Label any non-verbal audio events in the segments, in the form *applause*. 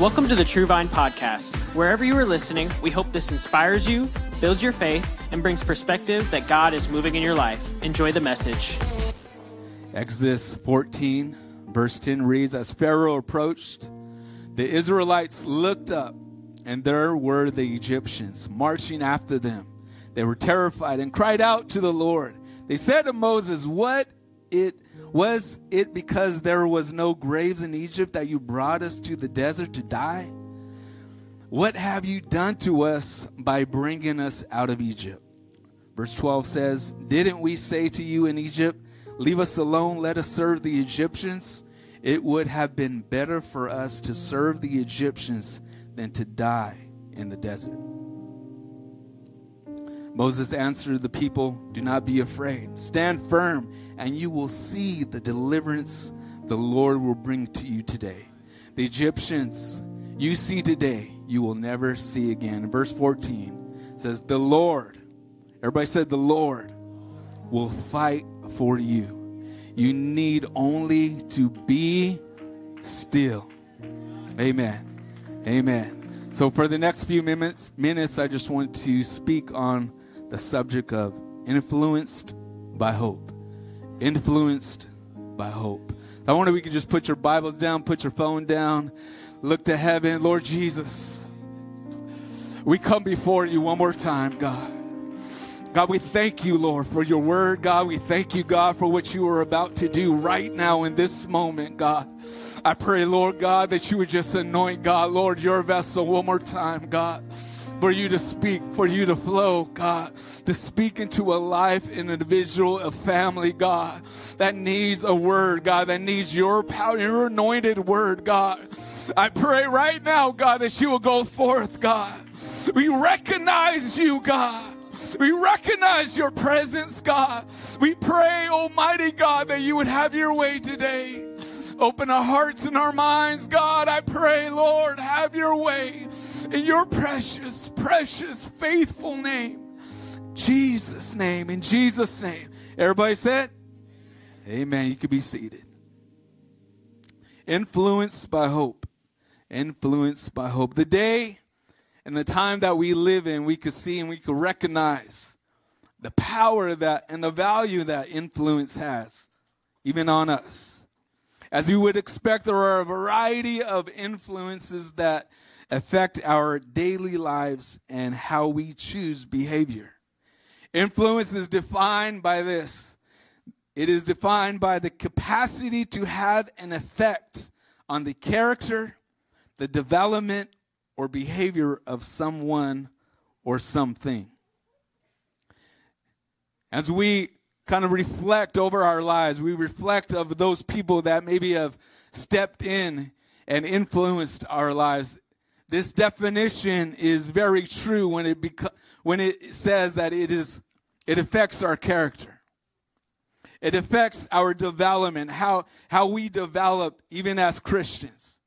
Welcome to the True Vine Podcast. Wherever you are listening, we hope this inspires you, builds your faith, and brings perspective that God is moving in your life. Enjoy the message. Exodus 14, verse 10 reads As Pharaoh approached, the Israelites looked up, and there were the Egyptians marching after them. They were terrified and cried out to the Lord. They said to Moses, What it was it because there was no graves in Egypt that you brought us to the desert to die? What have you done to us by bringing us out of Egypt? Verse 12 says, Didn't we say to you in Egypt, Leave us alone, let us serve the Egyptians? It would have been better for us to serve the Egyptians than to die in the desert. Moses answered the people, Do not be afraid. Stand firm, and you will see the deliverance the Lord will bring to you today. The Egyptians you see today, you will never see again. Verse 14 says, The Lord, everybody said, The Lord will fight for you. You need only to be still. Amen. Amen. So for the next few minutes, minutes, I just want to speak on the subject of influenced by hope. Influenced by hope. I wonder if we could just put your Bibles down, put your phone down, look to heaven. Lord Jesus, we come before you one more time, God. God, we thank you, Lord, for your word. God, we thank you, God, for what you are about to do right now in this moment, God. I pray, Lord God, that you would just anoint, God, Lord, your vessel one more time, God for you to speak, for you to flow, God, to speak into a life, an individual, a family, God, that needs a word, God, that needs your power, your anointed word, God. I pray right now, God, that you will go forth, God. We recognize you, God. We recognize your presence, God. We pray, Almighty God, that you would have your way today. Open our hearts and our minds, God. I pray, Lord, have your way in your precious, precious, faithful name. Jesus' name, in Jesus' name. Everybody said, Amen. You can be seated. Influenced by hope. Influenced by hope. The day and the time that we live in, we could see and we could recognize the power that and the value that influence has, even on us. As you would expect, there are a variety of influences that affect our daily lives and how we choose behavior. Influence is defined by this it is defined by the capacity to have an effect on the character, the development, or behavior of someone or something. As we kind of reflect over our lives. We reflect of those people that maybe have stepped in and influenced our lives. This definition is very true when it beca- when it says that it is it affects our character. It affects our development, how how we develop even as Christians.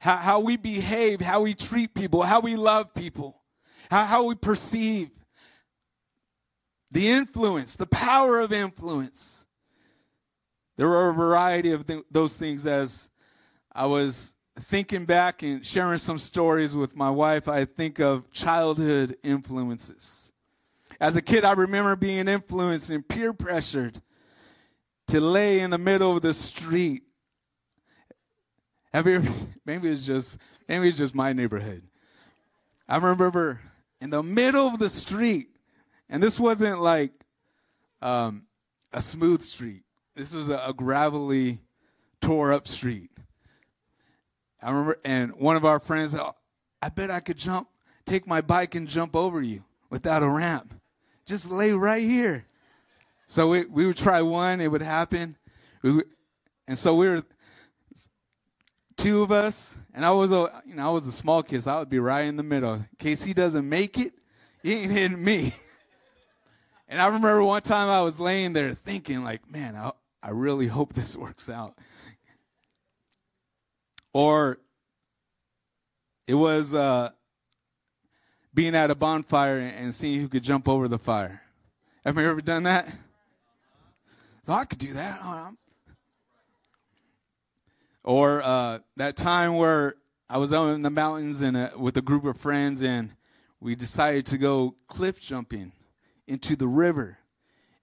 How, how we behave, how we treat people, how we love people, how, how we perceive the influence, the power of influence. There are a variety of th- those things as I was thinking back and sharing some stories with my wife. I think of childhood influences. As a kid, I remember being influenced and peer pressured to lay in the middle of the street. Have you ever, *laughs* maybe it's just maybe it's just my neighborhood. I remember in the middle of the street and this wasn't like um, a smooth street. This was a, a gravelly, tore up street. I remember, and one of our friends, oh, I bet I could jump, take my bike and jump over you without a ramp. Just lay right here. So we, we would try one, it would happen. We would, and so we were two of us, and I was a you know I was a small kid, so I would be right in the middle. In case he doesn't make it, he ain't hitting me. *laughs* And I remember one time I was laying there thinking, like, man, I, I really hope this *laughs* works out. Or it was uh, being at a bonfire and seeing who could jump over the fire. Have you ever done that? So I could do that. Oh, or uh, that time where I was out in the mountains and uh, with a group of friends, and we decided to go cliff jumping into the river.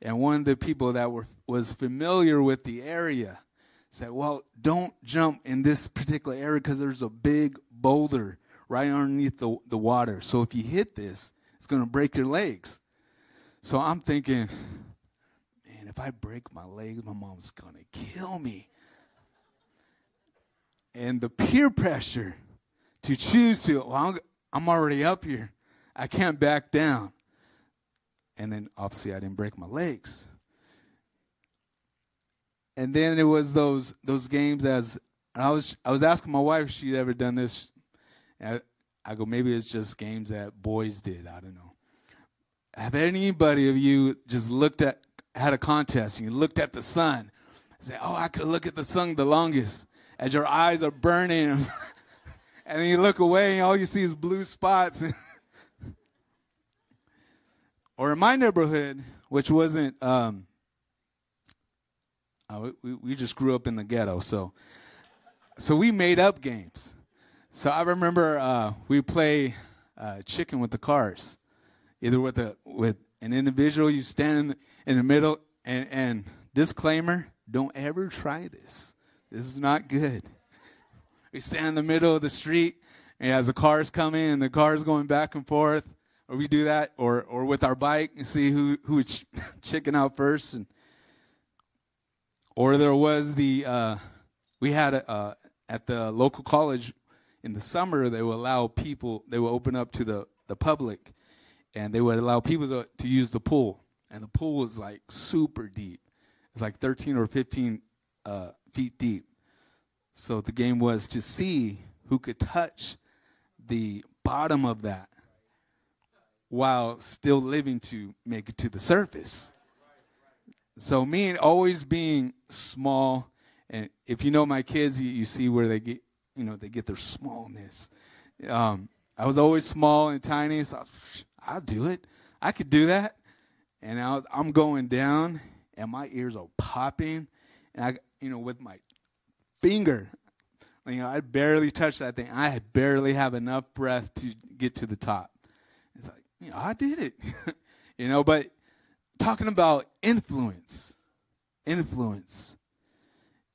And one of the people that were was familiar with the area said, "Well, don't jump in this particular area because there's a big boulder right underneath the, the water. So if you hit this, it's going to break your legs." So I'm thinking, man, if I break my legs, my mom's going to kill me. And the peer pressure to choose to, well, I'm already up here. I can't back down. And then obviously I didn't break my legs. And then it was those those games as I was I was asking my wife if she'd ever done this. I, I go, maybe it's just games that boys did. I don't know. Have anybody of you just looked at had a contest and you looked at the sun? Say, oh, I could look at the sun the longest as your eyes are burning. *laughs* and then you look away and all you see is blue spots. *laughs* or in my neighborhood, which wasn't, um, uh, we, we just grew up in the ghetto, so so we made up games. So I remember uh, we play uh, chicken with the cars, either with a with an individual you stand in the, in the middle, and, and disclaimer: don't ever try this. This is not good. We stand in the middle of the street, and as the cars come in, the cars going back and forth, or we do that, or or with our bike and see who who ch- *laughs* chicken out first, and or there was the uh, we had a, uh, at the local college in the summer they would allow people they would open up to the the public, and they would allow people to, to use the pool, and the pool was like super deep. It's like 13 or 15 uh, feet deep. So the game was to see who could touch the bottom of that while still living to make it to the surface. So me and always being small, and if you know my kids, you, you see where they get, you know, they get their smallness. Um, I was always small and tiny, so I'll do it. I could do that. And I was, I'm going down, and my ears are popping, and I, you know, with my finger, you know, I barely touched that thing. I barely have enough breath to get to the top. It's like, you know, I did it, *laughs* you know. But talking about influence, influence.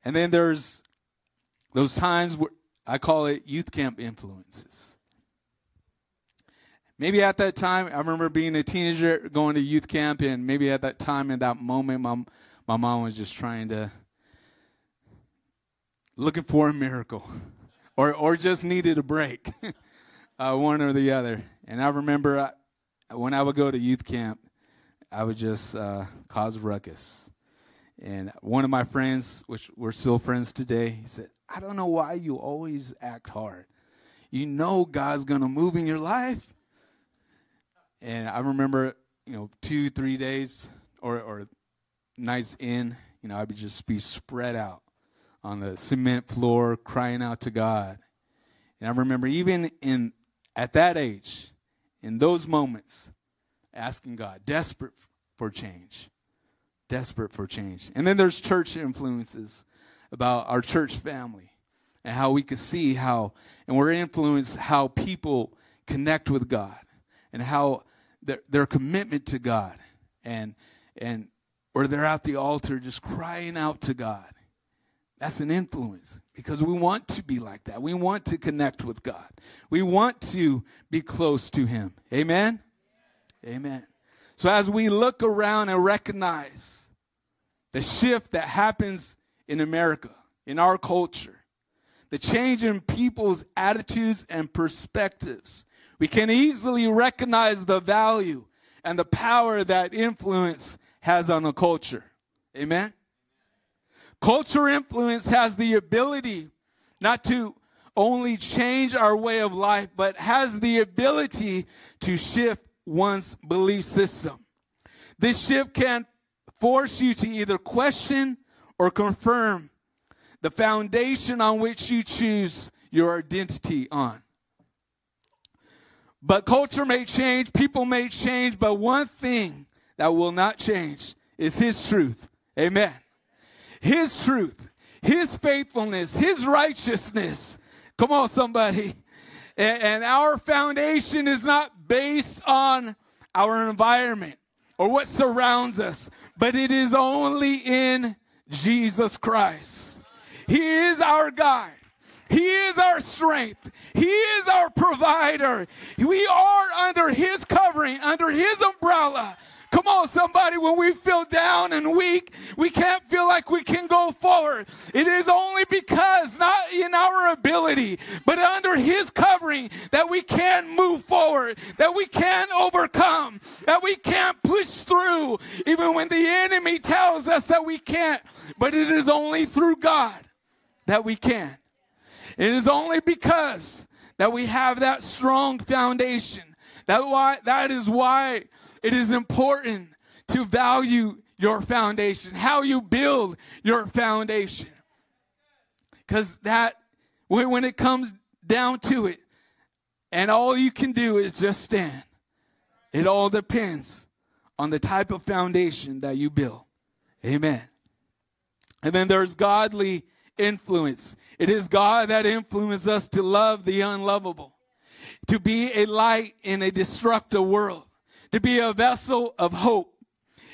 And then there's those times where I call it youth camp influences. Maybe at that time, I remember being a teenager going to youth camp, and maybe at that time, in that moment, my, my mom was just trying to, looking for a miracle, *laughs* or, or just needed a break, *laughs* uh, one or the other. And I remember I, uh, when I would go to youth camp, I would just uh, cause ruckus. And one of my friends, which we're still friends today, he said, I don't know why you always act hard. You know God's going to move in your life. And I remember, you know, two, three days or, or nights in, you know, I would just be spread out on the cement floor crying out to God. And I remember even in at that age, in those moments, asking God, desperate for change desperate for change. And then there's church influences about our church family and how we can see how, and we're influenced how people connect with God and how their, their commitment to God and, and, or they're at the altar just crying out to God. That's an influence because we want to be like that. We want to connect with God. We want to be close to Him. Amen? Amen. So as we look around and recognize the shift that happens in America, in our culture, the change in people's attitudes and perspectives, we can easily recognize the value and the power that influence has on a culture. Amen? Culture influence has the ability not to only change our way of life, but has the ability to shift one's belief system. This shift can force you to either question or confirm the foundation on which you choose your identity on. But culture may change, people may change, but one thing that will not change is His truth. Amen. His truth, His faithfulness, His righteousness. Come on, somebody. And, our foundation is not based on our environment or what surrounds us, but it is only in Jesus Christ. He is our guide. He is our strength. He is our provider. We are under His covering, under His umbrella. Come on, somebody, when we feel down and weak, we can't feel like we can go forward. It is only because, not in our ability, but under His covering, that we can move forward, that we can overcome, that we can't push through, even when the enemy tells us that we can't. But it is only through God that we can. It is only because that we have that strong foundation. That why that is why it is important to value your foundation, how you build your foundation. Cuz that when it comes down to it and all you can do is just stand. It all depends on the type of foundation that you build. Amen. And then there's godly influence. It is God that influences us to love the unlovable, to be a light in a destructive world, to be a vessel of hope.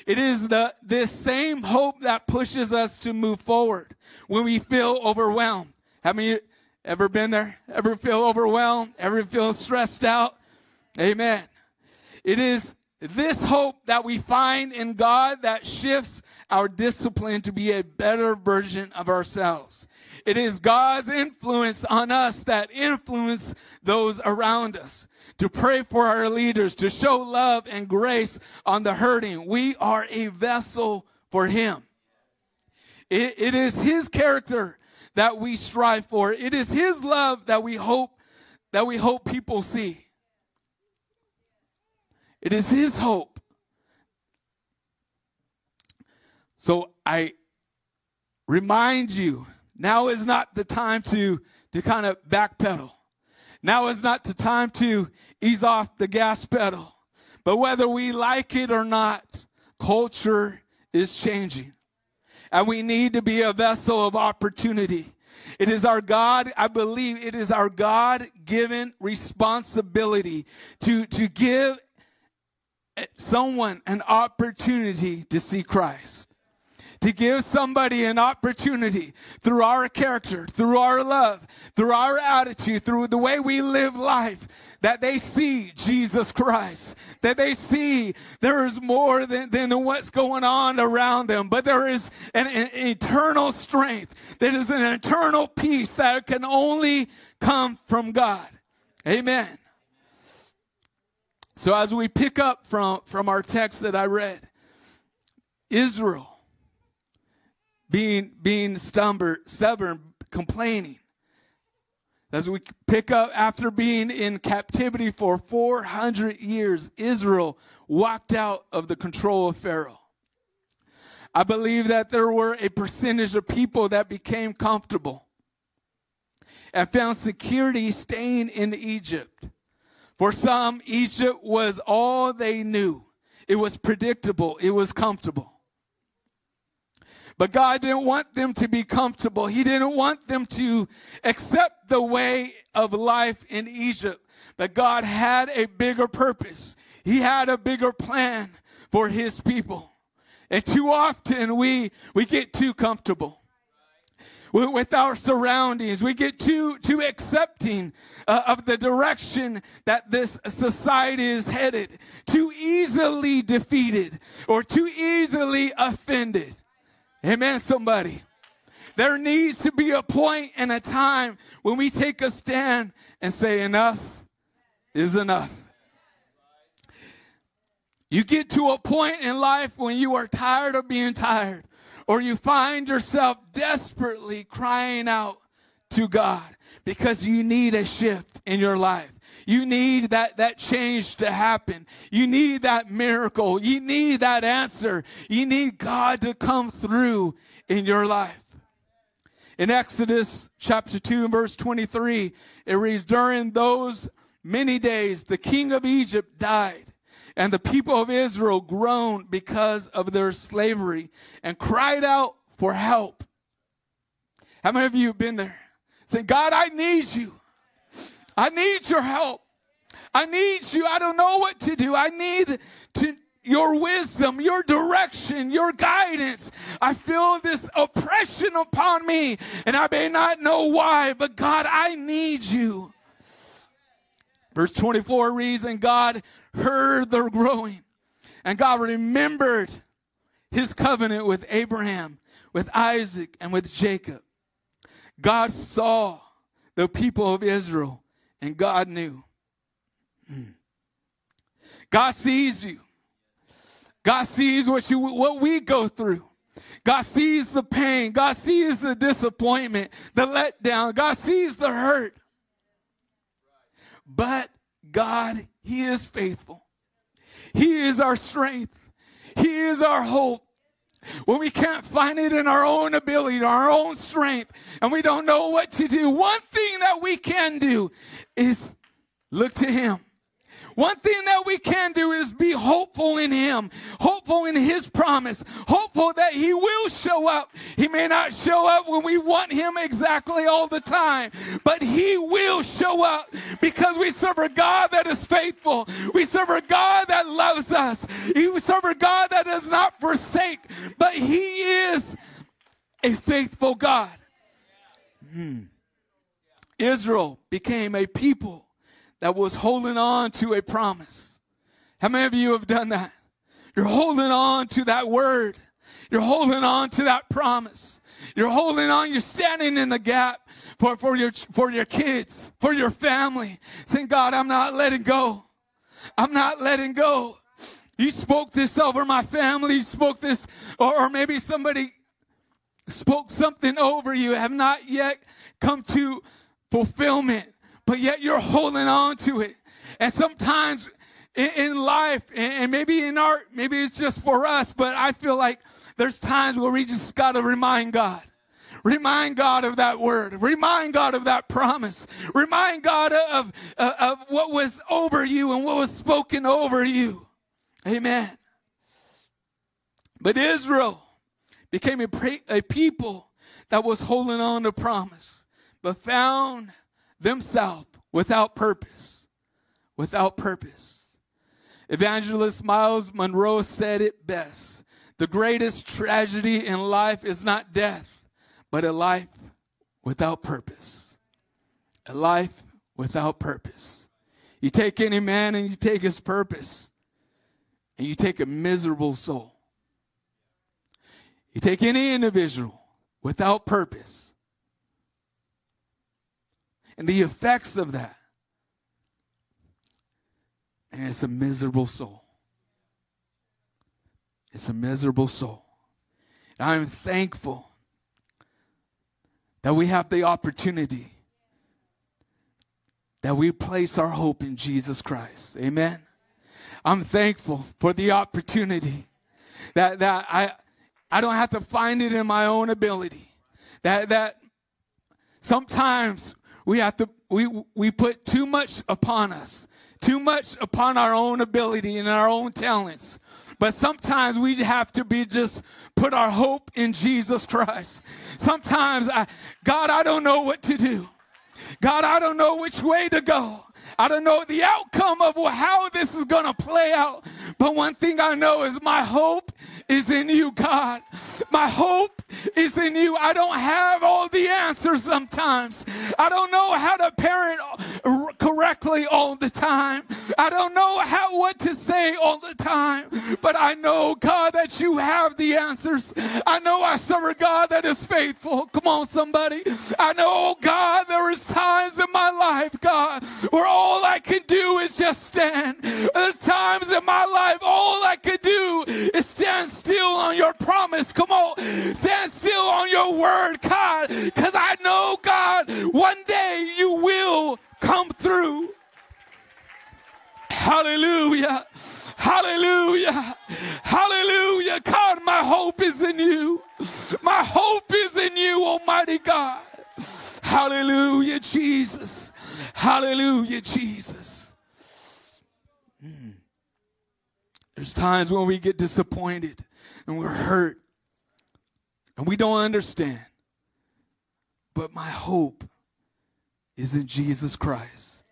It is the, this same hope that pushes us to move forward when we feel overwhelmed. Have you ever been there? Ever feel overwhelmed? Ever feel stressed out? Amen. It is this hope that we find in God that shifts our discipline to be a better version of ourselves. It is God's influence on us that influence those around us. To pray for our leaders, to show love and grace on the hurting. We are a vessel for Him. it, it is His character that we strive for. It is His love that we hope that we hope people see. It is His hope. So I remind you now is not the time to, to kind of backpedal. Now is not the time to ease off the gas pedal. But whether we like it or not, culture is changing. And we need to be a vessel of opportunity. It is our God, I believe it is our God given responsibility to, to give someone an opportunity to see Christ. To give somebody an opportunity through our character, through our love, through our attitude, through the way we live life, that they see Jesus Christ, that they see there is more than, than what's going on around them, but there is an, an eternal strength, that is an eternal peace that can only come from God. Amen. So as we pick up from, from our text that I read, Israel being, being stubborn, stubborn, complaining. As we pick up after being in captivity for 400 years, Israel walked out of the control of Pharaoh. I believe that there were a percentage of people that became comfortable and found security staying in Egypt. For some, Egypt was all they knew. It was predictable. It was comfortable. But God didn't want them to be comfortable. He didn't want them to accept the way of life in Egypt. But God had a bigger purpose. He had a bigger plan for his people. And too often we, we get too comfortable with our surroundings. We get too, too accepting uh, of the direction that this society is headed, too easily defeated or too easily offended. Amen, somebody. There needs to be a point and a time when we take a stand and say, enough is enough. You get to a point in life when you are tired of being tired or you find yourself desperately crying out to God because you need a shift in your life. You need that, that change to happen. You need that miracle. You need that answer. You need God to come through in your life. In Exodus chapter 2 verse 23, it reads, during those many days, the king of Egypt died and the people of Israel groaned because of their slavery and cried out for help. How many of you have been there? Say, God, I need you. I need your help. I need you. I don't know what to do. I need to, your wisdom, your direction, your guidance. I feel this oppression upon me and I may not know why, but God, I need you. Verse 24 reads, and God heard their growing and God remembered his covenant with Abraham, with Isaac, and with Jacob. God saw the people of Israel and God knew. Hmm. God sees you. God sees what you what we go through. God sees the pain. God sees the disappointment, the letdown. God sees the hurt. But God, He is faithful. He is our strength. He is our hope. When we can't find it in our own ability, our own strength, and we don't know what to do, one thing that we can do is look to Him. One thing that we can do is be hopeful in Him, hopeful in His promise, hopeful that He will show up. He may not show up when we want Him exactly all the time, but He will show up because we serve a God that is faithful. We serve a God that loves us. We serve a God that does not forsake, but He is a faithful God. Hmm. Israel became a people that was holding on to a promise. How many of you have done that? You're holding on to that word. You're holding on to that promise. You're holding on. You're standing in the gap for, for your, for your kids, for your family, saying, God, I'm not letting go. I'm not letting go. You spoke this over my family. You spoke this, or, or maybe somebody spoke something over you, have not yet come to fulfillment but yet you're holding on to it. And sometimes in, in life, and, and maybe in art, maybe it's just for us, but I feel like there's times where we just got to remind God. Remind God of that word. Remind God of that promise. Remind God of, of, of what was over you and what was spoken over you. Amen. But Israel became a, a people that was holding on to promise, but found themselves without purpose. Without purpose. Evangelist Myles Munroe said it best. The greatest tragedy in life is not death, but a life without purpose. A life without purpose. You take any man and you take his purpose, and you take a miserable soul. You take any individual without purpose, and the effects of that. And it's a miserable soul. It's a miserable soul. And I'm thankful that we have the opportunity that we place our hope in Jesus Christ. Amen. I'm thankful for the opportunity that, that I, I don't have to find it in my own ability. That, that sometimes we have to, we, we put too much upon us, too much upon our own ability and our own talents. But sometimes we have to be just put our hope in Jesus Christ. Sometimes I, God, I don't know what to do. God, I don't know which way to go. I don't know the outcome of how this is going to play out. But one thing I know is my hope is in you, God. My hope is in you. I don't have all the answers sometimes. I don't know how to parent correctly all the time. I don't know how what to say all the time. But I know, God, that you have the answers. I know I serve a God that is faithful. Come on, somebody. I know, God, there is times in my life, God, where all I can do is just stand. There's times in my life, all I can do is stand still on your promise. Come on. Stand still on your word, God. Because I know, God, one day you will come through. Hallelujah. Hallelujah. Hallelujah. God, my hope is in you. My hope is in you, Almighty God. Hallelujah, Jesus. Hallelujah, Jesus. Mm. There's times when we get disappointed and we're hurt and we don't understand. But my hope is in Jesus Christ.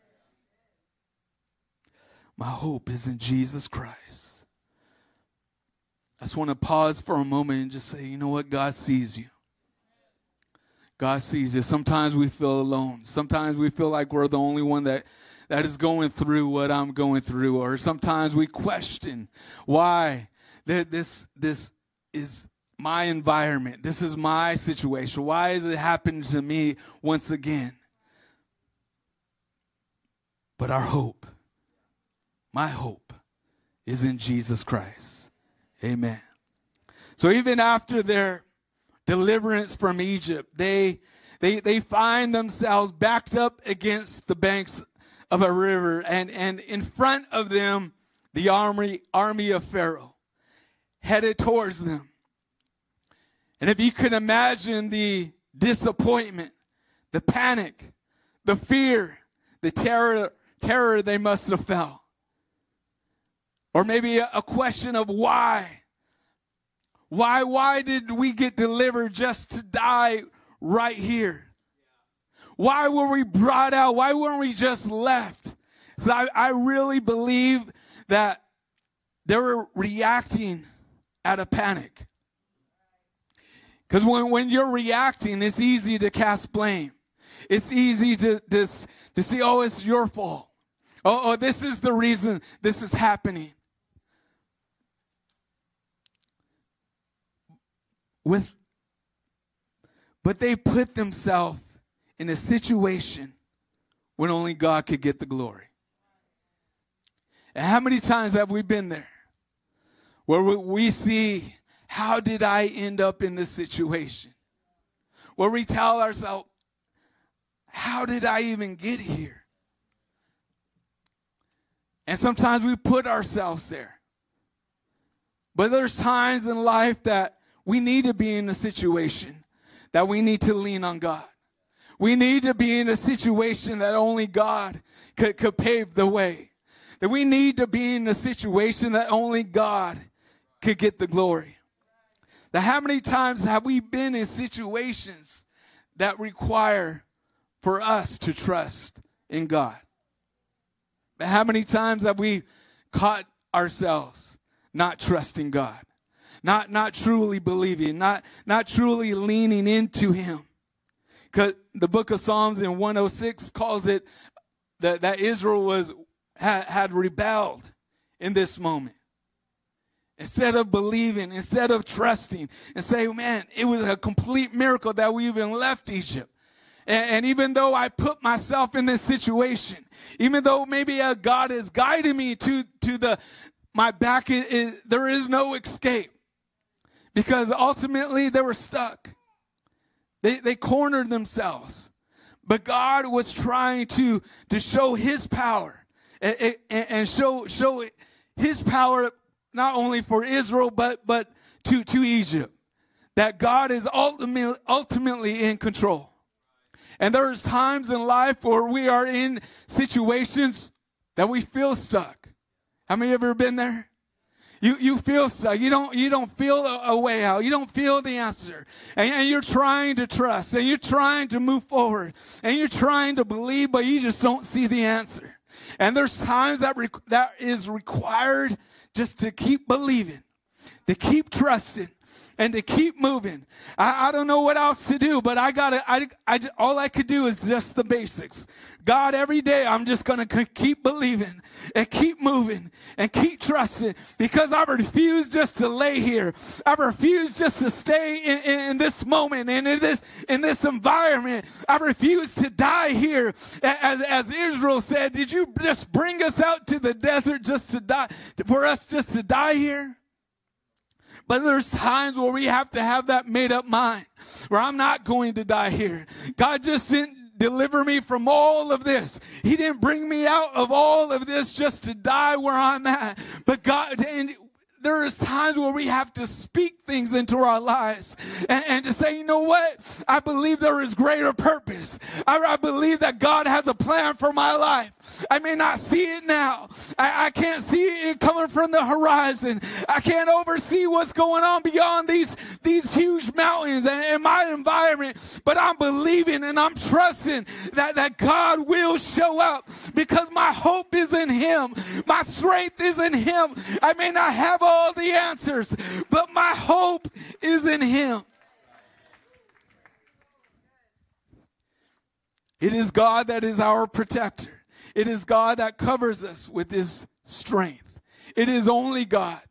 My hope is in Jesus Christ. I just want to pause for a moment and just say, you know what? God sees you. God sees you. Sometimes we feel alone. Sometimes we feel like we're the only one that, that is going through what I'm going through. Or sometimes we question why this, this is my environment. This is my situation. Why is it happening to me once again? But our hope, my hope, is in Jesus Christ. Amen. So even after their deliverance from Egypt, they, they, they find themselves backed up against the banks of a river and, and in front of them, the army, army of Pharaoh headed towards them. And if you can imagine the disappointment, the panic, the fear, the terror, terror they must have felt. Or maybe a, a question of why. Why, why did we get delivered just to die right here? Why were we brought out? Why weren't we just left? So I, I really believe that they were reacting out of panic. Because when, when you're reacting, it's easy to cast blame. It's easy to, to, to see, oh, it's your fault. Oh, oh, this is the reason this is happening. With, but they put themselves in a situation when only God could get the glory. And how many times have we been there where we see how did I end up in this situation? Where we tell ourselves, how did I even get here? And sometimes we put ourselves there. But there's times in life that we need to be in a situation that we need to lean on God. We need to be in a situation that only God could, could pave the way. That we need to be in a situation that only God could get the glory. That how many times have we been in situations that require for us to trust in God? But how many times have we caught ourselves not trusting God? Not, not truly believing, not, not truly leaning into Him. Because the book of Psalms in 106 calls it that, that Israel was, had, had rebelled in this moment. Instead of believing, instead of trusting, and say, man, it was a complete miracle that we even left Egypt. And, and even though I put myself in this situation, even though maybe uh, God is guiding me to, to the, my back is, is, there is no escape. Because ultimately they were stuck. They, they cornered themselves. But God was trying to, to show his power and, and, show, show his power not only for Israel, but, but to, to Egypt. That God is ultimately, ultimately in control. And there's times in life where we are in situations that we feel stuck. How many of you ever been there? You, you feel stuck. You don't, you don't feel a, a way out. You don't feel the answer. And, and, you're trying to trust and you're trying to move forward and you're trying to believe, but you just don't see the answer. And there's times that, re- that is required just to keep believing, to keep trusting, and to keep moving. I, I don't know what else to do, but I gotta, I, I, all I could do is just the basics. God, every day I'm just gonna keep believing and keep moving and keep trusting because I refuse just to lay here. I refuse just to stay in, in, in this moment and in this, in this environment. I refuse to die here. As, as Israel said, did you just bring us out to the desert just to die, for us just to die here? But there's times where we have to have that made up mind where I'm not going to die here. God just didn't deliver me from all of this. He didn't bring me out of all of this just to die where I'm at. But God, and there is times where we have to speak things into our lives and, and to say, you know what? I believe there is greater purpose. I, I, believe that God has a plan for my life. I may not see it now. I, I can't see it coming from the horizon. I can't oversee what's going on beyond these, these huge mountains and, and my environment, but I'm believing and I'm trusting that, that God will show up because my hope is in Him. My strength is in Him. I may not have all the answers, but my hope is in Him. It is God that is our protector. It is God that covers us with His strength. It is only God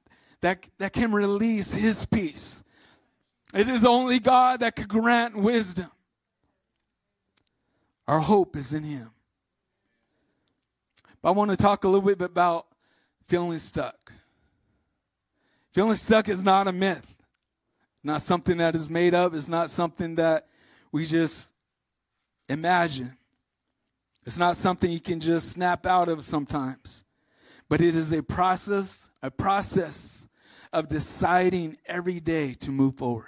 that, that can release His peace. It is only God that can grant wisdom. Our hope is in Him. But I want to talk a little bit about feeling stuck. Feeling stuck is not a myth, not something that is made up, it's not something that we just imagine. It's not something you can just snap out of sometimes. But it is a process, a process of deciding every day to move forward.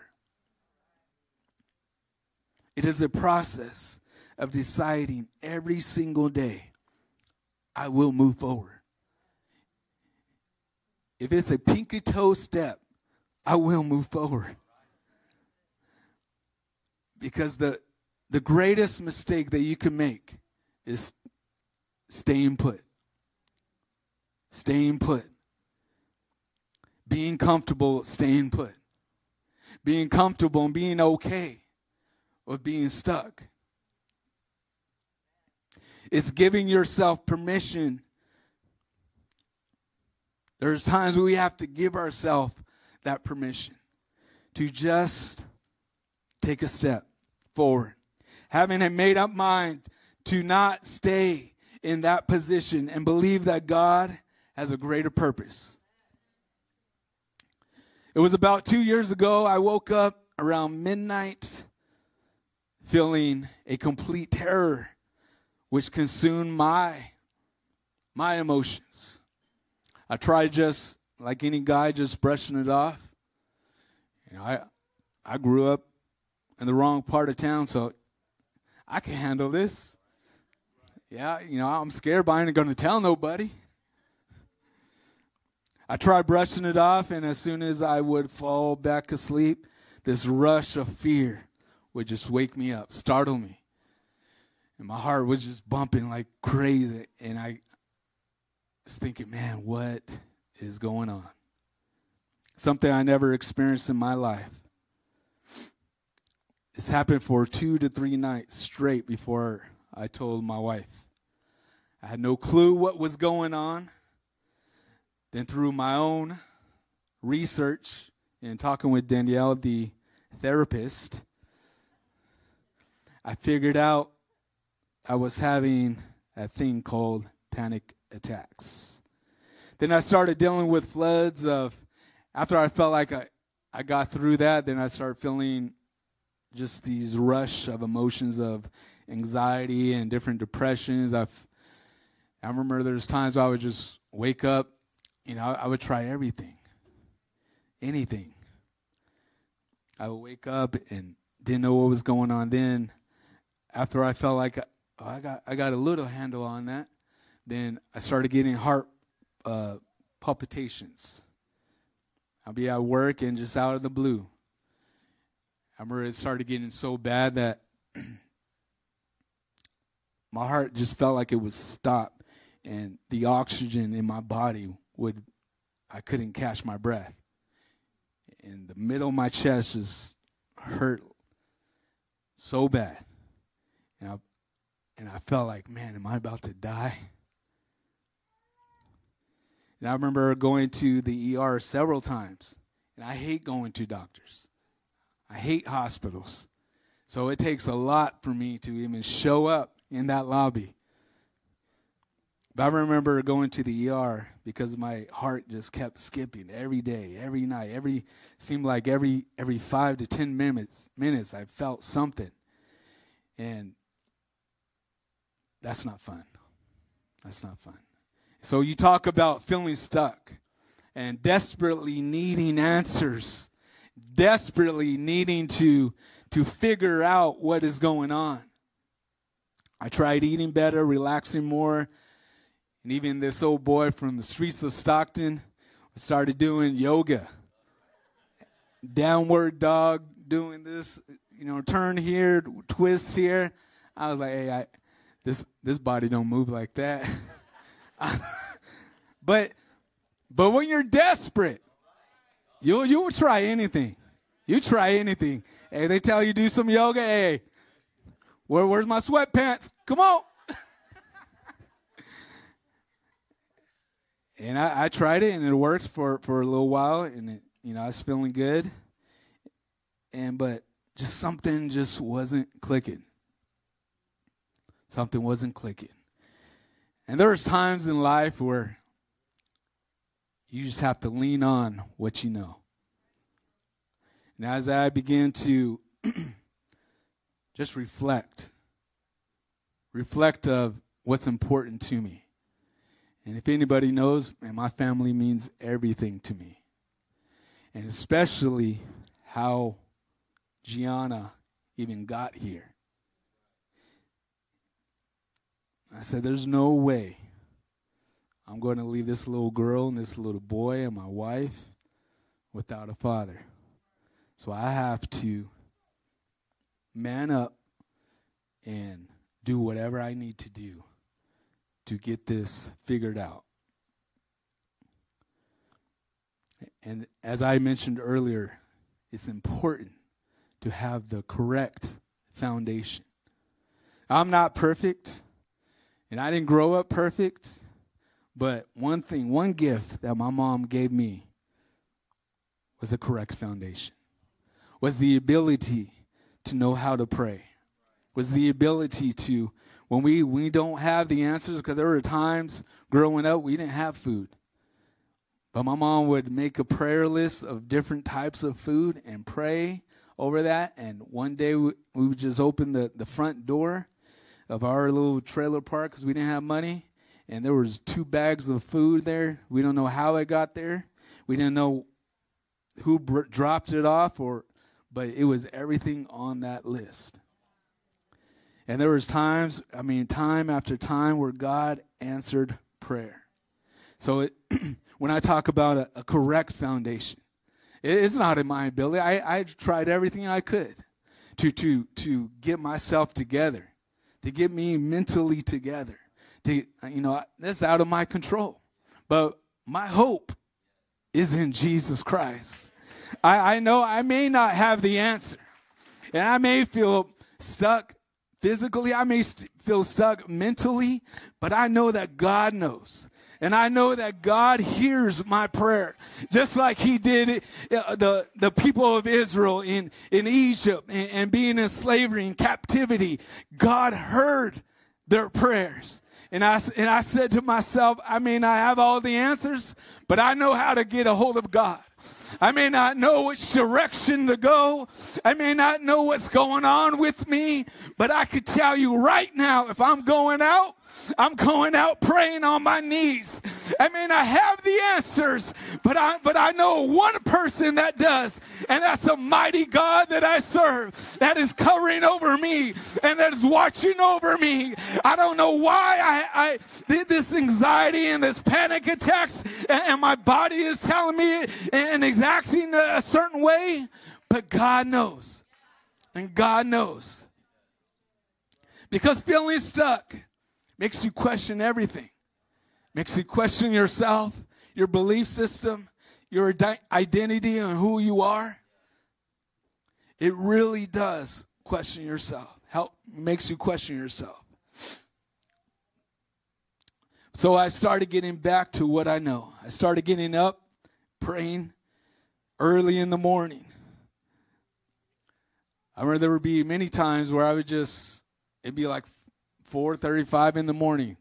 It is a process of deciding every single day, I will move forward. If it's a pinky toe step, I will move forward. Because the, the greatest mistake that you can make is staying put. Staying put. Being comfortable, staying put. Being comfortable and being okay with being stuck. It's giving yourself permission there's times we have to give ourselves that permission to just take a step forward. Having a made up mind to not stay in that position and believe that God has a greater purpose. It was about two years ago, I woke up around midnight feeling a complete terror which consumed my my emotions I tried just like any guy, just brushing it off. You know, I I grew up in the wrong part of town, so I can handle this. Yeah, you know, I'm scared, but I ain't to tell nobody. I tried brushing it off, and as soon as I would fall back asleep, this rush of fear would just wake me up, startle me. And my heart was just bumping like crazy. And I, was thinking, man, what is going on? Something I never experienced in my life. This happened for two to three nights straight before I told my wife. I had no clue what was going on. Then, through my own research and talking with Danielle, the therapist, I figured out I was having a thing called panic attacks. Then I started dealing with floods of, after I felt like I, I got through that, then I started feeling just these rush of emotions of anxiety and different depressions. I've, I remember there's times I would just wake up, you know, I, I would try everything, anything. I would wake up and didn't know what was going on. Then, after I felt like oh, I got I got a little handle on that, then I started getting heart uh, palpitations. I'll be at work and just out of the blue. I remember it started getting so bad that *clears throat* my heart just felt like it would stop and the oxygen in my body would I couldn't catch my breath. And the middle of my chest just hurt so bad. And I, and I felt like, man, am I about to die? And I remember going to the ER several times. And I hate going to doctors. I hate hospitals. So it takes a lot for me to even show up in that lobby. But I remember going to the ER because my heart just kept skipping every day, every night, every seemed like every every five to ten minutes minutes I felt something. And that's not fun. That's not fun. So you talk about feeling stuck. and desperately needing answers, desperately needing to, to figure out what is going on. I tried eating better, relaxing more, and even this old boy from the streets of Stockton started doing yoga. Downward dog, doing this, you know, turn here, twist here. I was like, hey, I, this this body don't move like that. *laughs* *laughs* but but when you're desperate, you you try anything. You try anything. Hey, they tell you do some yoga. Hey, where, where's my sweatpants? Come on. *laughs* and I, I, tried it and it worked for, for a little while and it, you know I was feeling good. And but just something just wasn't clicking. Something wasn't clicking. And there was times in life where you just have to lean on what you know. And as I begin to *clears throat* just reflect, reflect of what's important to me. And if anybody knows, man, my family means everything to me. And especially how Gianna even got here. I said, There's no way I'm going to leave this little girl and this little boy and my wife without a father. So I have to man up and do whatever I need to do to get this figured out. And as I mentioned earlier, it's important to have the correct foundation. I'm not perfect. And I didn't grow up perfect, but one thing, one gift that my mom gave me was a correct foundation. Was the ability to know how to pray. Was the ability to when we we don't have the answers because there were times growing up we didn't have food. But my mom would make a prayer list of different types of food and pray over that. And one day we, we would just open the, the front door of our little trailer park because we didn't have money, and there was two bags of food there. We don't know how it got there. We didn't know who br- dropped it off, or but it was everything on that list. And there was times, I mean, time after time, where God answered prayer. So it, *clears throat* when I talk about a, a correct foundation, it, it's not in my ability. I, I tried everything I could to to to get myself together to get me mentally together. To you know, that's out of my control. But my hope is in Jesus Christ. I, I know I may not have the answer, and I may feel stuck physically, I may st- feel stuck mentally, but I know that God knows. And I know that God hears my prayer, just like He did uh, the, the people of Israel in, in Egypt and, and being in slavery and captivity. God heard their prayers. And I, and I said to myself, I may not have all the answers, but I know how to get a hold of God. I may not know which direction to go. I may not know what's going on with me, but I could tell you right now, if I'm going out, I'm going out praying on my knees. I mean, I have the answers, but I, but I know one person that does, and that's a mighty God that I serve that is covering over me and that is watching over me. I don't know why I, I this anxiety and this panic attacks and, and my body is telling me and exacting a certain way, but God knows. And God knows. Because feeling stuck makes you question everything. Makes you question yourself, your belief system, your identity and who you are. It really does question yourself. Help makes you question yourself. So I started getting back to what I know. I started getting up, praying early in the morning. I remember there would be many times where I would just it'd be like 4:35 in the morning.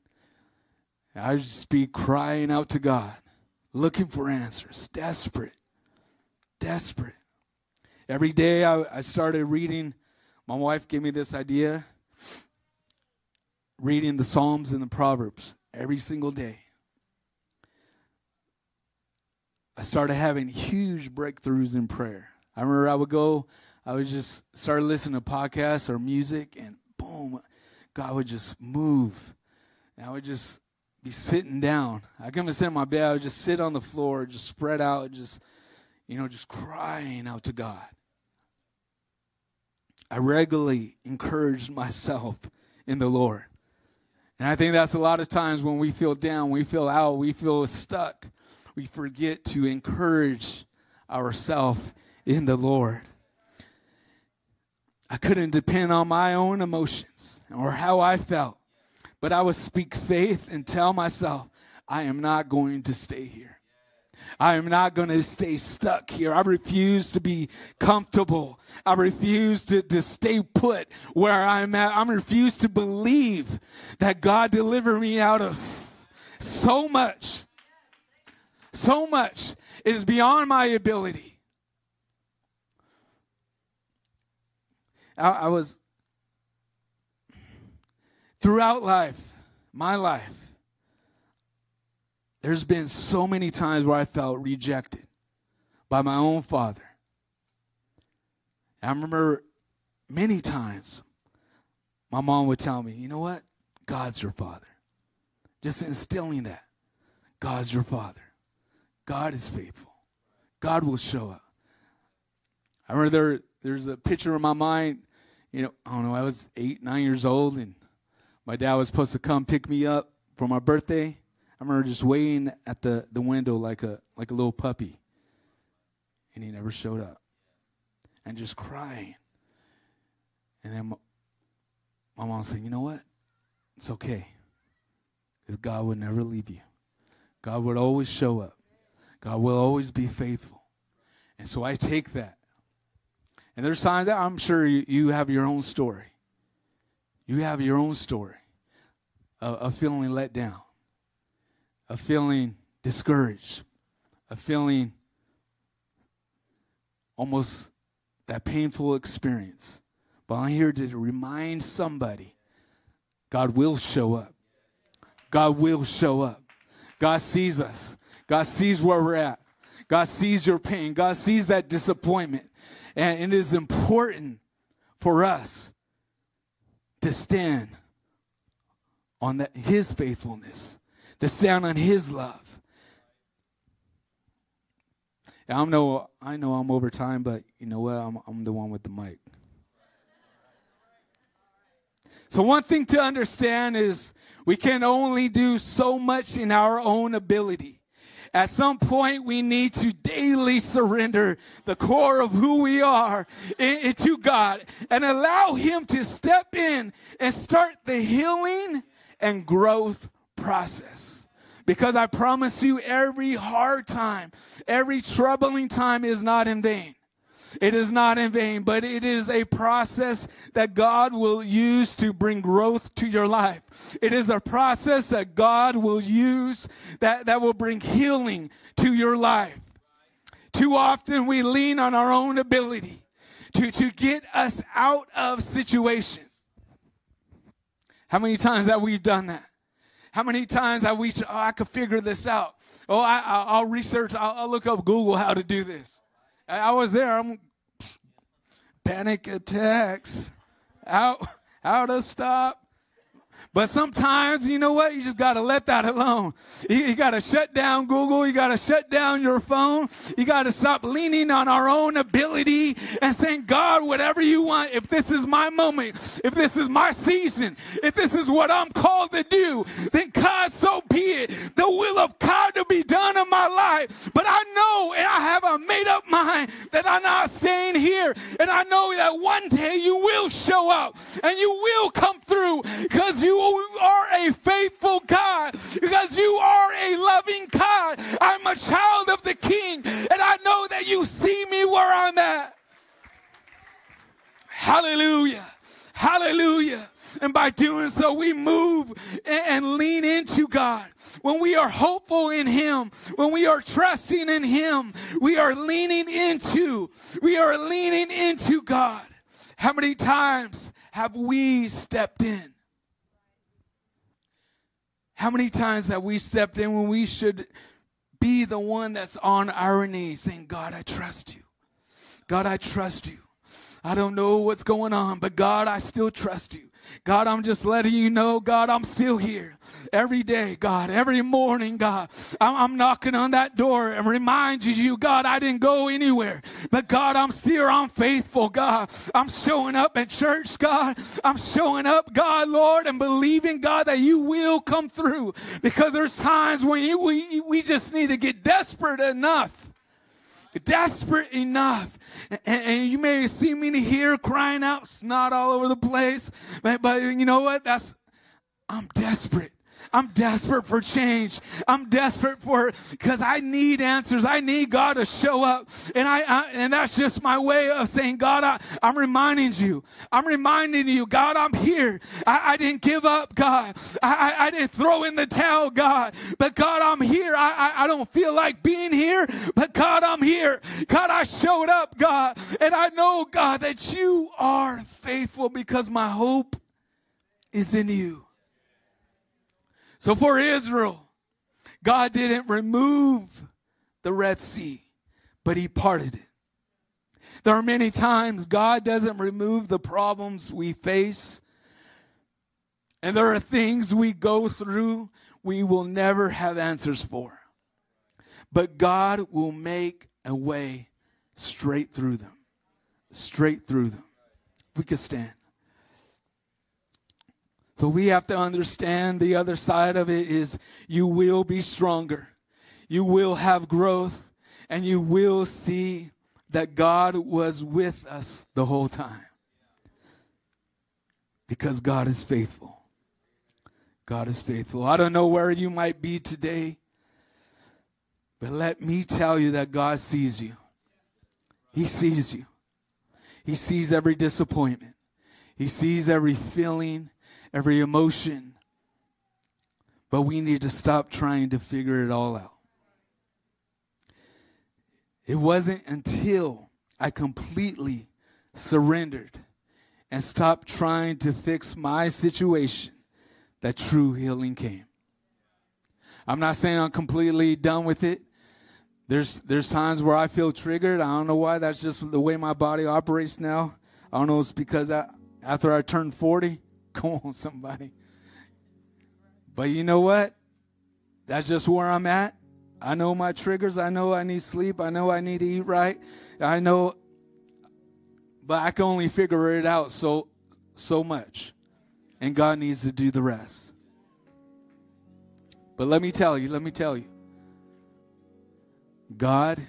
I just be crying out to God, looking for answers, desperate, desperate. Every day I, I started reading. My wife gave me this idea, reading the Psalms and the Proverbs every single day. I started having huge breakthroughs in prayer. I remember I would go, I would just start listening to podcasts or music, and boom, God would just move. And I would just be sitting down. I couldn't sit in my bed. I would just sit on the floor, just spread out, just, you know, just crying out to God. I regularly encouraged myself in the Lord. And I think that's a lot of times when we feel down, we feel out, we feel stuck, we forget to encourage ourselves in the Lord. I couldn't depend on my own emotions or how I felt, but I would speak faith and tell myself, I am not going to stay here. I am not going to stay stuck here. I refuse to be comfortable. I refuse to, to stay put where I'm at. I refuse to believe that God delivered me out of so much. So much. is beyond my ability. I, I was, throughout life, my life, there's been so many times where I felt rejected by my own father. I remember many times my mom would tell me, you know what? God's your father. Just instilling that. God's your father. God is faithful. God will show up. I remember there, there's a picture in my mind. You know, I don't know, I was eight, nine years old, and my dad was supposed to come pick me up for my birthday. I remember just waiting at the, the window like a like a little puppy. And he never showed up. And just crying. And then my, my mom said, You know what? It's okay. Because God would never leave you. God would always show up. God will always be faithful. And so I take that. And there's times that I'm sure you, you have your own story. You have your own story of, of feeling let down of feeling discouraged, of feeling almost that painful experience. But I'm here to remind somebody God will show up. God will show up. God sees us. God sees where we're at. God sees your pain. God sees that disappointment. And it is important for us to stand on that, his faithfulness to stand on his love. I know I know I'm over time, but you know what? I'm I'm the one with the mic. So one thing to understand is we can only do so much in our own ability. At some point, we need to daily surrender the core of who we are to God and allow Him to step in and start the healing and growth process. Because I promise you, every hard time, every troubling time is not in vain. It is not in vain, but it is a process that God will use to bring growth to your life. It is a process that God will use that, that will bring healing to your life. Too often we lean on our own ability to, to get us out of situations. How many times have we done that? How many times have we, oh, I could figure this out. Oh, I, will research, I'll, I'll, look up Google how to do this. I, was there. I'm panic attacks. How, how to stop but sometimes, you know what? You just got to let that alone. You, you got to shut down Google. You got to shut down your phone. You got to stop leaning on our own ability and saying, God, whatever you want, if this is my moment, if this is my season, if this is what I'm called to do, then God, so be it. The will of God to be done in my life. But I know and I have a made up mind that I'm not staying here. And I know that one day you will show up and you will come through because you you are a faithful God because you are a loving God. I'm a child of the King, and I know that you see me where I'm at. Hallelujah. Hallelujah. And by doing so, we move and lean into God. When we are hopeful in Him, when we are trusting in Him, we are leaning into, we are leaning into God. How many times have we stepped in? How many times have we stepped in when we should be the one that's on our knees saying, God, I trust you. God, I trust you. I don't know what's going on, but God, I still trust you. God, I'm just letting you know, God, I'm still here every day, God, every morning, God. I'm, I'm, knocking on that door and reminding you, God, I didn't go anywhere, but God, I'm still, I'm faithful, God. I'm showing up at church, God. I'm showing up, God, Lord, and believing, God, that you will come through because there's times when you, we, we just need to get desperate enough desperate enough. And, and, you may see me here crying out snot all over the place. But, but you know what? That's, I'm desperate. I'm desperate for change. I'm desperate for because I need answers. I need God to show up, and I, I and that's just my way of saying, God, I, am reminding you. I'm reminding you, God, I'm here. I, I didn't give up, God. I, I, I, didn't throw in the towel, God. But God, I'm here. I, I, I don't feel like being here, but God, I'm here. God, I showed up, God, and I know, God, that you are faithful because my hope is in you. So for Israel, God didn't remove the Red Sea, but He parted it. There are many times God doesn't remove the problems we face, and there are things we go through we will never have answers for. But God will make a way straight through them. Straight through them. We could stand. So we have to understand the other side of it is you will be stronger. You will have growth and you will see that God was with us the whole time. Because God is faithful. God is faithful. I don't know where you might be today, but let me tell you that God sees you. He sees you. He sees every disappointment. He sees every feeling every emotion. But we need to stop trying to figure it all out. It wasn't until I completely surrendered and stopped trying to fix my situation that true healing came. I'm not saying I'm completely done with it. There's there's times where I feel triggered. I don't know why. That's just the way my body operates now. I don't know. It's because I, after I turned 40, *laughs* Come on, somebody. But you know what? That's just where I'm at. I know my triggers. I know I need sleep. I know I need to eat right. I know, but I can only figure it out so so much, and God needs to do the rest. But let me tell you, let me tell you, God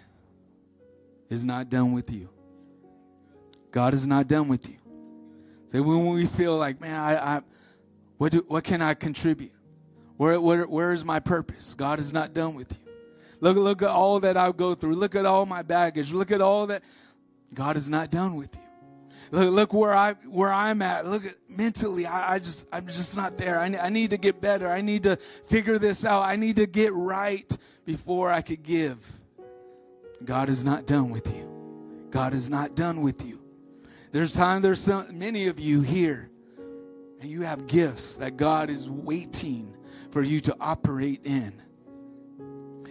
is not done with you. God is not done with you. So when we feel like, man, I, I what do, what can I contribute? Where, where where is my purpose? God is not done with you. Look look at all that I go through. Look at all my baggage. Look at all that God is not done with you. Look, look where I where I'm at. Look at mentally. I, I just I'm just not there. I, I need to get better. I need to figure this out. I need to get right before I could give. God is not done with you. God is not done with you. There's time, there's some, many of you here, and you have gifts that God is waiting for you to operate in.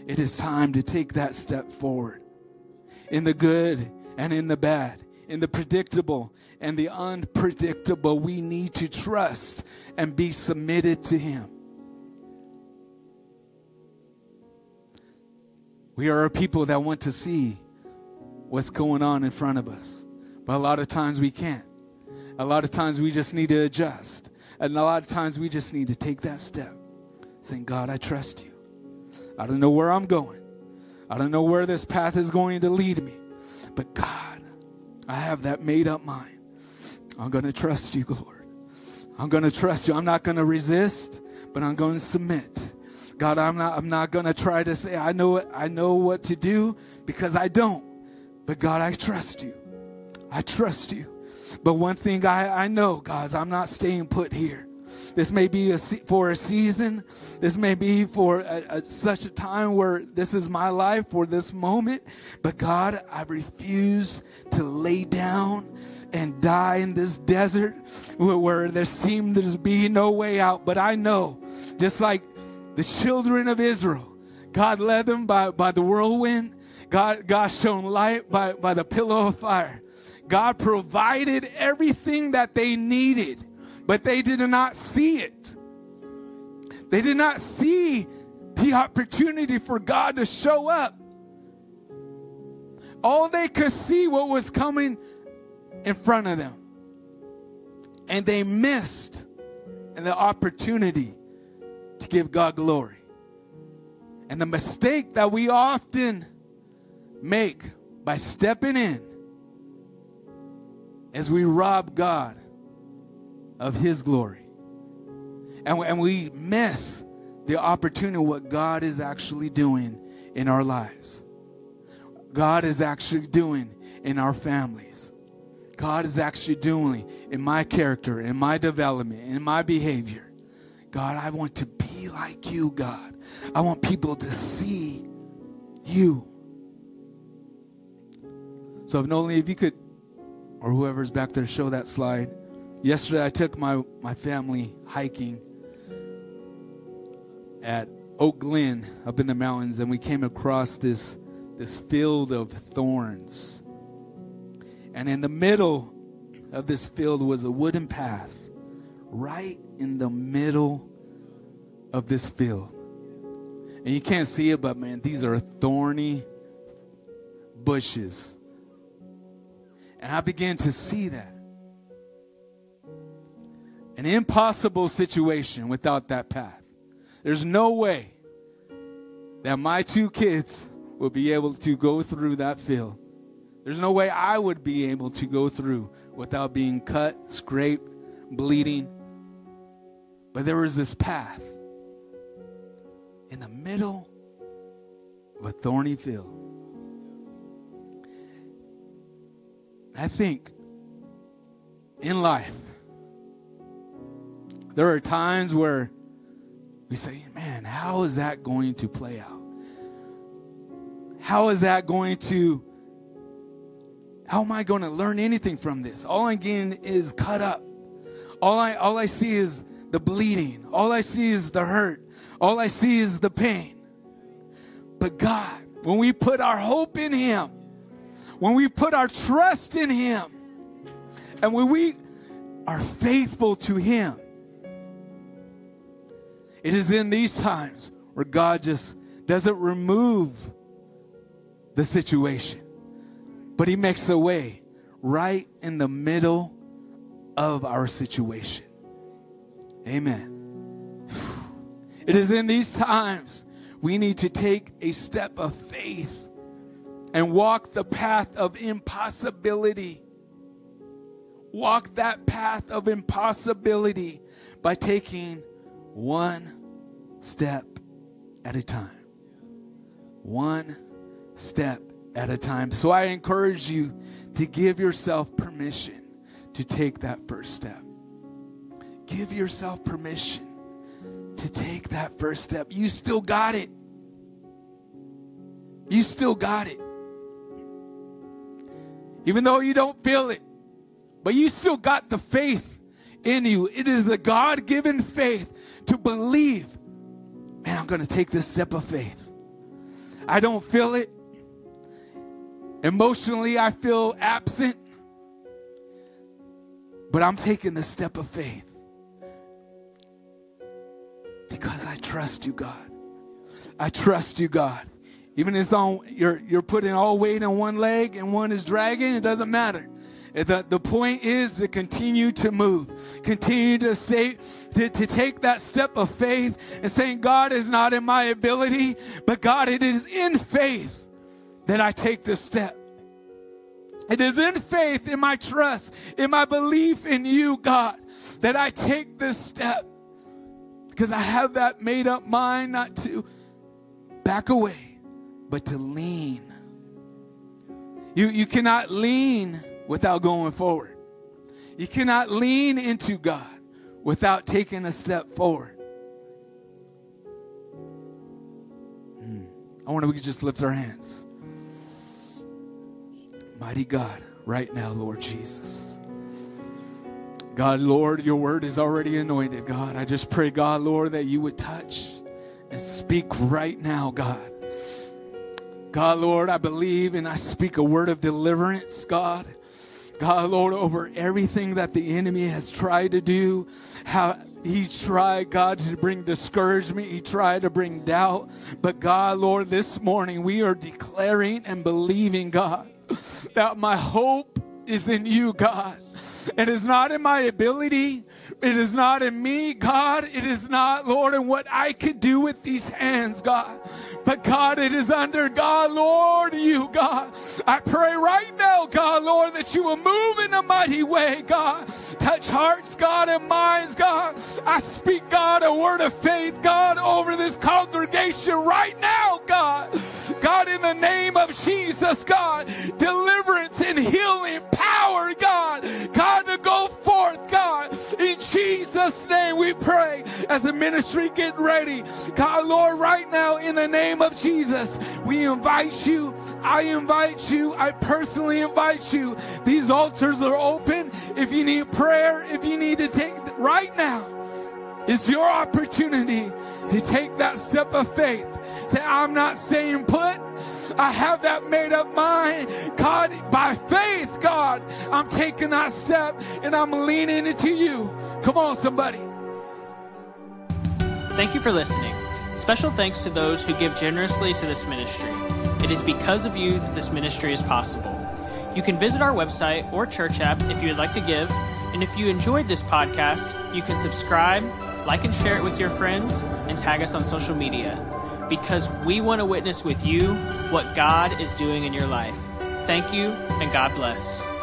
It is time to take that step forward in the good and in the bad, in the predictable and the unpredictable. We need to trust and be submitted to Him. We are a people that want to see what's going on in front of us. But a lot of times we can't. A lot of times we just need to adjust. And a lot of times we just need to take that step, saying, God, I trust you. I don't know where I'm going. I don't know where this path is going to lead me. But God, I have that made up mind. I'm going to trust you, Lord. I'm going to trust you. I'm not going to resist, but I'm going to submit. God, I'm not I'm not going to try to say I know I know what to do because I don't. But God, I trust you. I trust you. But one thing I, I know, guys, I'm not staying put here. This may be a, for a season. This may be for a, a, such a time where this is my life for this moment. But God, I refuse to lay down and die in this desert where, where there seems to be no way out. But I know, just like the children of Israel, God led them by, by the whirlwind. God, God shone light by, by the pillar of fire. God provided everything that they needed, but they did not see it. They did not see the opportunity for God to show up. All they could see what was coming in front of them. And they missed the opportunity to give God glory. And the mistake that we often make by stepping in as we rob God of His glory. And, and we miss the opportunity what God is actually doing in our lives. God is actually doing in our families. God is actually doing in my character, in my development, in my behavior. God, I want to be like you, God. I want people to see you. So, if only if you could, or whoever's back there, show that slide. Yesterday, I took my, my family hiking at Oak Glen up in the mountains, and we came across this, this field of thorns. And in the middle of this field was a wooden path, right in the middle of this field. And you can't see it, but man, these are thorny bushes. And I began to see that. An impossible situation without that path. There's no way that my two kids will be able to go through that field. There's no way I would be able to go through without being cut, scraped, bleeding. But there was this path in the middle of a thorny field. I think in life, there are times where we say, man, how is that going to play out? How is that going to, how am I going to learn anything from this? All I'm getting is cut up. All I, all I see is the bleeding. All I see is the hurt. All I see is the pain. But God, when we put our hope in Him, when we put our trust in Him, and when we are faithful to Him, it is in these times where God just doesn't remove the situation, but He makes a way right in the middle of our situation. Amen. It is in these times we need to take a step of faith and walk the path of impossibility. Walk that path of impossibility by taking one step at a time. One step at a time. So I encourage you to give yourself permission to take that first step. Give yourself permission to take that first step. You still got it. You still got it. Even though you don't feel it, but you still got the faith in you. It is a God given faith to believe man, I'm going to take this step of faith. I don't feel it. Emotionally, I feel absent. But I'm taking the step of faith because I trust you, God. I trust you, God. Even if it's on, you're, you're putting all weight on one leg and one is dragging, it doesn't matter. The, the point is to continue to move, continue to say, to, to take that step of faith and saying, God is not in my ability, but God, it is in faith that I take this step. It is in faith, in my trust, in my belief in you, God, that I take this step. Because I have that made up mind not to back away, but to lean. You, you cannot lean without going forward. You cannot lean into God without taking a step forward. Hmm. I wonder if we could just lift our hands. Mighty God, right now, Lord Jesus. God, Lord, your word is already anointed, God. I just pray, God, Lord, that you would touch and speak right now, God. God, Lord, I believe and I speak a word of deliverance, God. God, Lord, over everything that the enemy has tried to do, how he tried, God, to bring discouragement. He tried to bring doubt. But God, Lord, this morning we are declaring and believing, God, that my hope is in you, God. It is not in my ability. It is not in me, God. It is not, Lord, in what I could do with these hands, God. But God, it is under God, Lord, you, God. I pray right now, God, Lord, that you will move in a mighty way, God. Touch hearts, God, and minds, God. I speak, God, a word of faith, God, over this congregation right now, God. God, in the name of Jesus, God, deliverance and healing power, God. God, to go forth, God. In Jesus' name we pray as the ministry get ready. God, Lord, right now, in the name of Jesus, we invite you. I invite you. I personally invite you. These altars are open. If you need prayer, if you need to take, right now is your opportunity to take that step of faith. Say, I'm not staying put. I have that made up mind. God, by faith, God, I'm taking that step and I'm leaning into you. Come on, somebody. Thank you for listening. Special thanks to those who give generously to this ministry. It is because of you that this ministry is possible. You can visit our website or church app if you would like to give. And if you enjoyed this podcast, you can subscribe, like and share it with your friends, and tag us on social media because we want to witness with you what God is doing in your life. Thank you, and God bless.